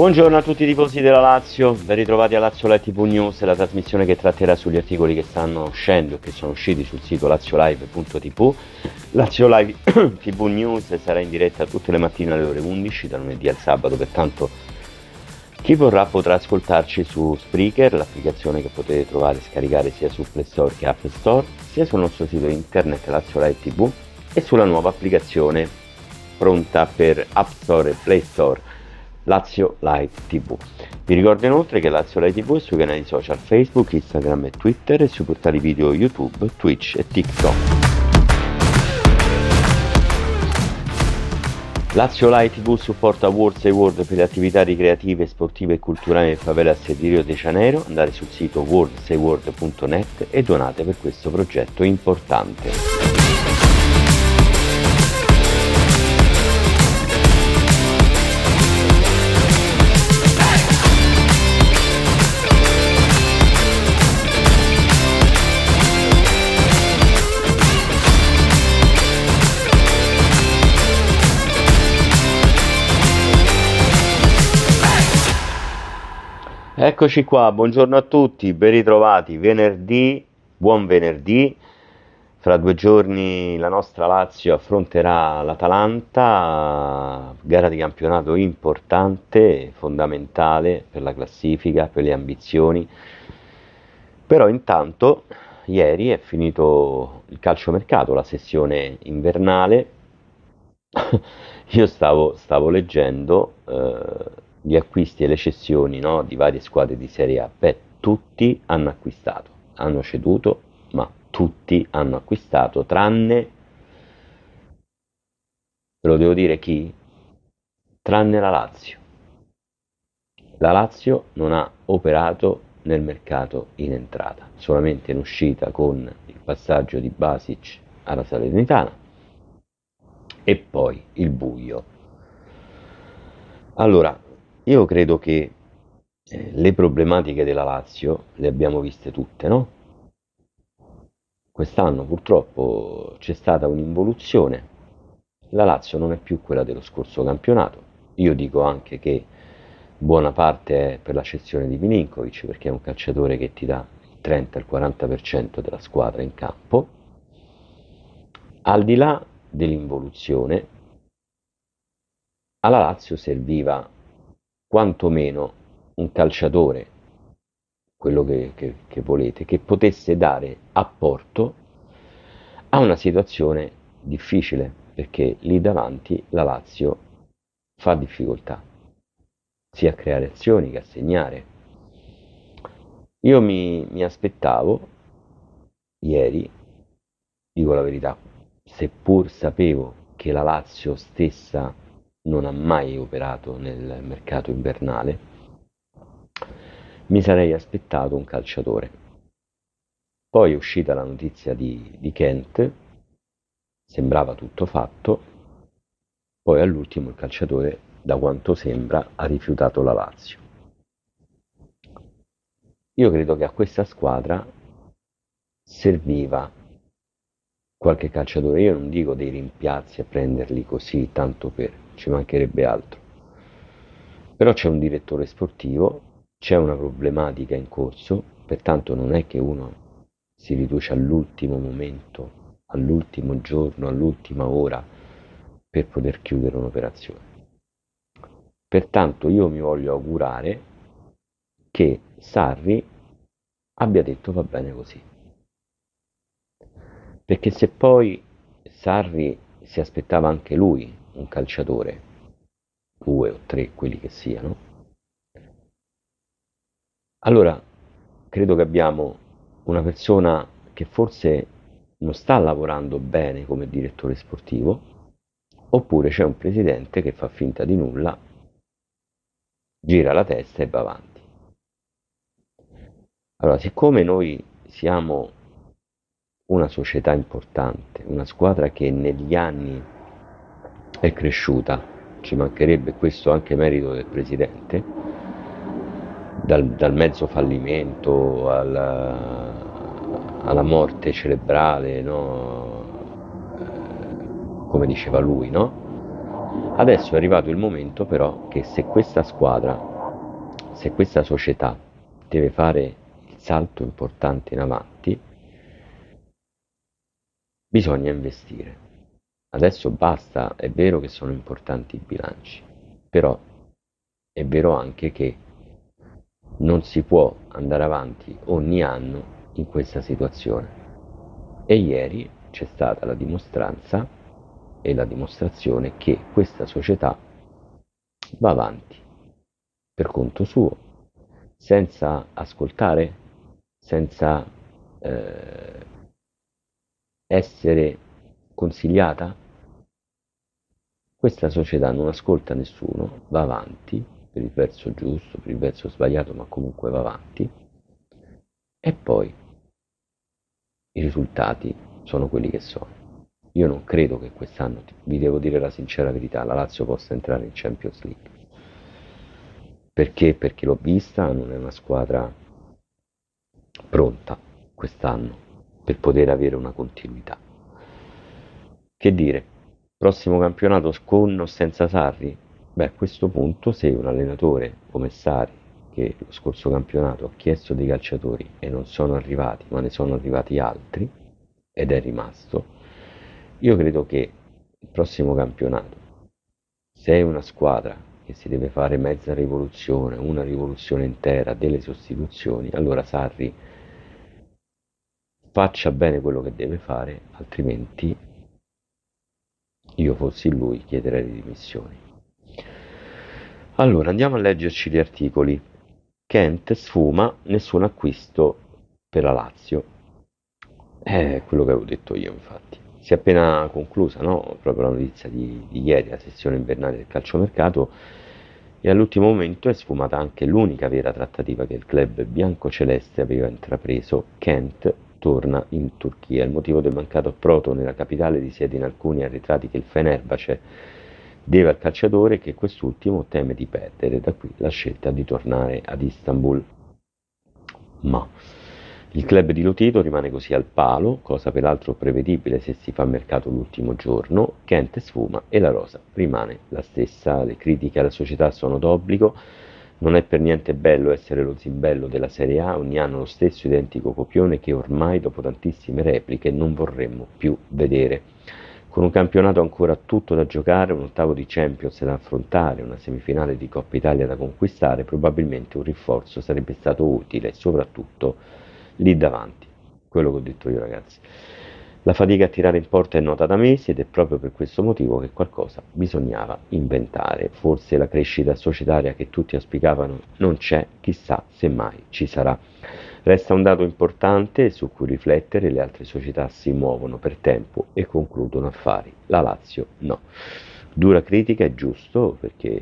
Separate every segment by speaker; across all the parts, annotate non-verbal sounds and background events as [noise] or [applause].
Speaker 1: Buongiorno a tutti i tifosi della Lazio, ben ritrovati a Lazio Live TV News, la trasmissione che tratterà sugli articoli che stanno uscendo che sono usciti sul sito laziolive.tv. Lazio Live [clears throat] TV News sarà in diretta tutte le mattine alle ore 11, da lunedì al sabato, pertanto chi vorrà potrà ascoltarci su Spreaker, l'applicazione che potete trovare e scaricare sia su Play Store che App Store, sia sul nostro sito internet Lazio Live TV e sulla nuova applicazione pronta per App Store e Play Store Lazio Live TV. Vi ricordo inoltre che Lazio Live TV è sui canali social Facebook, Instagram e Twitter e sui portali video YouTube, Twitch e TikTok. Lazio Live TV supporta Worlds e World per le attività ricreative, sportive e culturali nel favelas di Rio de Janeiro. Andate sul sito worldseaworld.net e donate per questo progetto importante. Eccoci qua, buongiorno a tutti, ben ritrovati, venerdì, buon venerdì, fra due giorni la nostra Lazio affronterà l'Atalanta, gara di campionato importante, fondamentale per la classifica, per le ambizioni, però intanto ieri è finito il calciomercato, la sessione invernale, [laughs] io stavo, stavo leggendo... Eh, gli acquisti e le cessioni no, di varie squadre di Serie A, beh, tutti hanno acquistato, hanno ceduto, ma tutti hanno acquistato, tranne, ve lo devo dire chi? Tranne la Lazio. La Lazio non ha operato nel mercato in entrata, solamente in uscita con il passaggio di Basic alla Salernitana e poi il buio. Allora, io credo che eh, le problematiche della Lazio le abbiamo viste tutte, no? Quest'anno purtroppo c'è stata un'involuzione, la Lazio non è più quella dello scorso campionato, io dico anche che buona parte è per la cessione di Milinkovic perché è un calciatore che ti dà il 30 il 40% della squadra in campo. Al di là dell'involuzione, alla Lazio serviva quantomeno un calciatore, quello che, che, che volete, che potesse dare apporto a una situazione difficile, perché lì davanti la Lazio fa difficoltà, sia a creare azioni che a segnare. Io mi, mi aspettavo ieri, dico la verità, seppur sapevo che la Lazio stessa non ha mai operato nel mercato invernale, mi sarei aspettato un calciatore. Poi è uscita la notizia di, di Kent, sembrava tutto fatto, poi all'ultimo il calciatore, da quanto sembra, ha rifiutato la Lazio. Io credo che a questa squadra serviva qualche calciatore, io non dico dei rimpiazzi a prenderli così, tanto per, ci mancherebbe altro. Però c'è un direttore sportivo, c'è una problematica in corso, pertanto non è che uno si riduce all'ultimo momento, all'ultimo giorno, all'ultima ora per poter chiudere un'operazione. Pertanto io mi voglio augurare che Sarri abbia detto va bene così. Perché se poi Sarri si aspettava anche lui un calciatore, due o tre, quelli che siano, allora credo che abbiamo una persona che forse non sta lavorando bene come direttore sportivo, oppure c'è un presidente che fa finta di nulla, gira la testa e va avanti. Allora, siccome noi siamo una società importante, una squadra che negli anni è cresciuta, ci mancherebbe questo anche merito del presidente, dal, dal mezzo fallimento alla, alla morte cerebrale, no? eh, come diceva lui, no? Adesso è arrivato il momento però che se questa squadra, se questa società deve fare il salto importante in avanti, Bisogna investire. Adesso basta, è vero che sono importanti i bilanci, però è vero anche che non si può andare avanti ogni anno in questa situazione. E ieri c'è stata la dimostranza e la dimostrazione che questa società va avanti per conto suo, senza ascoltare, senza eh, essere consigliata? Questa società non ascolta nessuno, va avanti per il verso giusto, per il verso sbagliato, ma comunque va avanti. E poi i risultati sono quelli che sono. Io non credo che quest'anno, vi devo dire la sincera verità, la Lazio possa entrare in Champions League. Perché? Perché l'ho vista, non è una squadra pronta quest'anno per poter avere una continuità. Che dire, prossimo campionato con o senza Sarri? Beh, a questo punto se un allenatore come Sarri, che lo scorso campionato ha chiesto dei calciatori e non sono arrivati, ma ne sono arrivati altri, ed è rimasto, io credo che il prossimo campionato, se è una squadra che si deve fare mezza rivoluzione, una rivoluzione intera, delle sostituzioni, allora Sarri faccia bene quello che deve fare, altrimenti io fossi lui chiederei le dimissioni. Allora andiamo a leggerci gli articoli. Kent sfuma, nessun acquisto per la Lazio. È quello che avevo detto io infatti. Si è appena conclusa no? proprio la notizia di, di ieri, la sessione invernale del calciomercato e all'ultimo momento è sfumata anche l'unica vera trattativa che il club biancoceleste aveva intrapreso. Kent torna in Turchia. Il motivo del mancato approdo nella capitale risiede in alcuni arretrati che il Fenerbahce deve al calciatore che quest'ultimo teme di perdere, da qui la scelta di tornare ad Istanbul. Ma il club di Lotito rimane così al palo, cosa peraltro prevedibile se si fa mercato l'ultimo giorno, Kent sfuma e la rosa rimane la stessa, le critiche alla società sono d'obbligo, non è per niente bello essere lo zimbello della Serie A, ogni anno lo stesso identico copione che ormai dopo tantissime repliche non vorremmo più vedere. Con un campionato ancora tutto da giocare, un ottavo di Champions da affrontare, una semifinale di Coppa Italia da conquistare, probabilmente un rinforzo sarebbe stato utile, soprattutto lì davanti. Quello che ho detto io ragazzi. La fatica a tirare in porta è nota da mesi ed è proprio per questo motivo che qualcosa bisognava inventare. Forse la crescita societaria che tutti auspicavano non c'è, chissà se mai ci sarà. Resta un dato importante su cui riflettere, le altre società si muovono per tempo e concludono affari, la Lazio no. Dura critica è giusto perché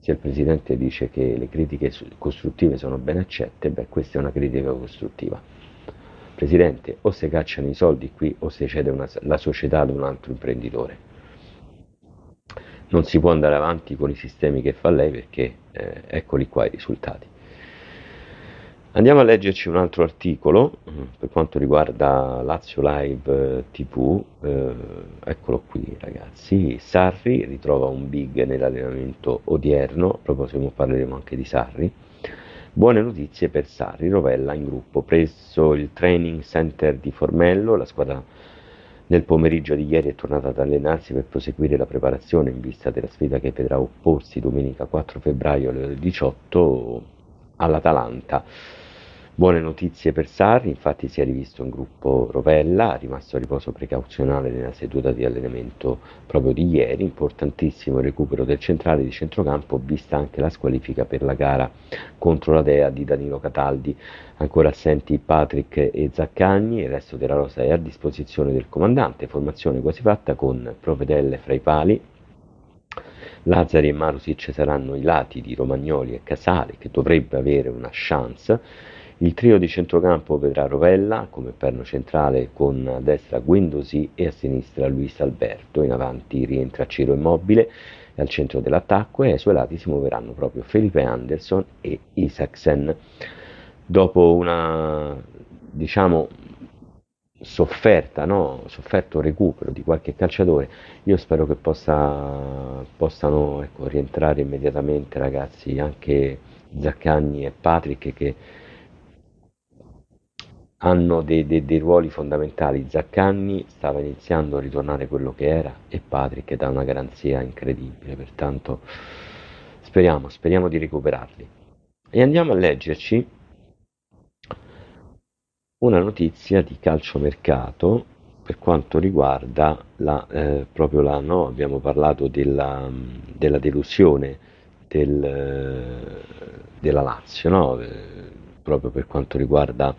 Speaker 1: se il Presidente dice che le critiche costruttive sono ben accette, beh questa è una critica costruttiva. Presidente, o si cacciano i soldi qui o si cede una, la società ad un altro imprenditore. Non si può andare avanti con i sistemi che fa lei perché eh, eccoli qua i risultati. Andiamo a leggerci un altro articolo mm, per quanto riguarda Lazio Live TV, eh, eccolo qui ragazzi, Sarri ritrova un big nell'allenamento odierno, proprio se parleremo anche di Sarri, buone notizie per Sarri, Rovella in gruppo, presso il training center di Formello, la squadra nel pomeriggio di ieri è tornata ad allenarsi per proseguire la preparazione in vista della sfida che vedrà opporsi domenica 4 febbraio alle 18 all'Atalanta. Buone notizie per Sarri, infatti si è rivisto in gruppo Rovella, rimasto a riposo precauzionale nella seduta di allenamento proprio di ieri, importantissimo recupero del centrale di centrocampo, vista anche la squalifica per la gara contro la Dea di Danilo Cataldi, ancora assenti Patrick e Zaccagni, il resto della rosa è a disposizione del comandante, formazione quasi fatta con Provedelle fra i pali, Lazzari e Marusic saranno i lati di Romagnoli e Casale, che dovrebbe avere una chance, il trio di centrocampo vedrà Rovella come perno centrale con a destra Guendouzi e a sinistra Luis Alberto, in avanti rientra Ciro Immobile e al centro dell'attacco e ai suoi lati si muoveranno proprio Felipe Anderson e Isaksen. Dopo una diciamo sofferta, no? sofferto recupero di qualche calciatore, io spero che possa, possano ecco, rientrare immediatamente ragazzi anche Zaccagni e Patrick che hanno dei, dei, dei, ruoli fondamentali. Zaccanni stava iniziando a ritornare quello che era e Patrick dà una garanzia incredibile, pertanto speriamo, speriamo di recuperarli. E andiamo a leggerci una notizia di calciomercato per quanto riguarda la, eh, proprio la, no, abbiamo parlato della, della delusione del, della Lazio, no? eh, proprio per quanto riguarda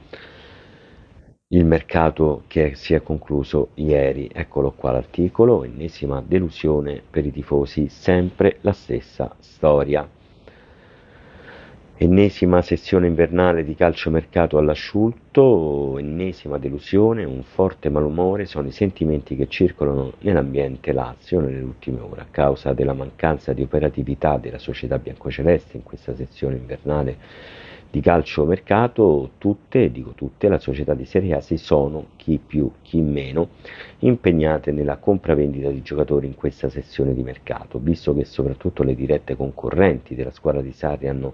Speaker 1: il mercato che si è concluso ieri, eccolo qua l'articolo, ennesima delusione per i tifosi, sempre la stessa storia. Ennesima sessione invernale di calciomercato all'asciutto, ennesima delusione, un forte malumore sono i sentimenti che circolano nell'ambiente Lazio nelle ultime ore a causa della mancanza di operatività della società biancoceleste in questa sessione invernale di calciomercato tutte, dico tutte, la società di Serie A si sono, chi più chi meno, impegnate nella compravendita di giocatori in questa sessione di mercato, visto che soprattutto le dirette concorrenti della squadra di Sarri hanno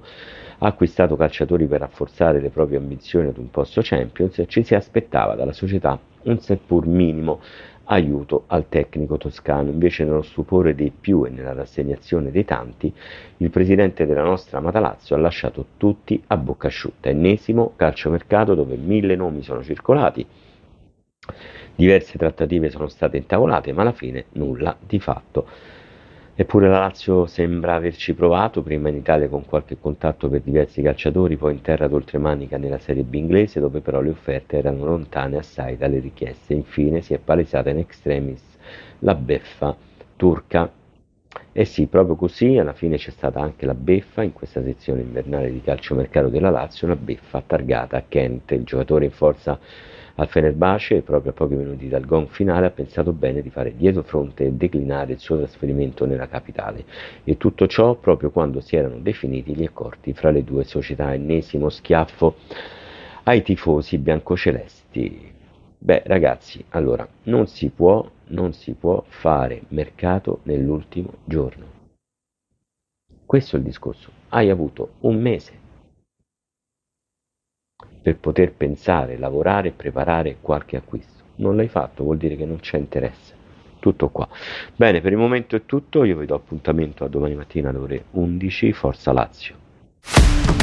Speaker 1: acquistato calciatori per rafforzare le proprie ambizioni ad un posto Champions, ci si aspettava dalla società un seppur minimo aiuto al tecnico toscano. Invece nello stupore dei più e nella rassegnazione dei tanti, il presidente della nostra amata Lazio ha lasciato tutti a bocca asciutta. Ennesimo calciomercato dove mille nomi sono circolati, diverse trattative sono state intavolate, ma alla fine nulla di fatto. Eppure la Lazio sembra averci provato, prima in Italia con qualche contatto per diversi calciatori, poi in terra d'oltremanica nella Serie B inglese, dove però le offerte erano lontane assai dalle richieste. Infine si è palesata in extremis la beffa turca. E sì, proprio così, alla fine c'è stata anche la beffa in questa sezione invernale di calciomercato della Lazio, una beffa targata a Kent, il giocatore in forza al Fenerbahce, proprio a pochi minuti dal gong finale, ha pensato bene di fare dietro fronte e declinare il suo trasferimento nella capitale. E tutto ciò proprio quando si erano definiti gli accordi fra le due società. Ennesimo schiaffo ai tifosi biancocelesti. Beh, ragazzi, allora non si può, non si può fare mercato nell'ultimo giorno. Questo è il discorso. Hai avuto un mese per poter pensare, lavorare e preparare qualche acquisto. Non l'hai fatto, vuol dire che non c'è interesse. Tutto qua. Bene, per il momento è tutto, io vi do appuntamento a domani mattina alle ore 11, Forza Lazio.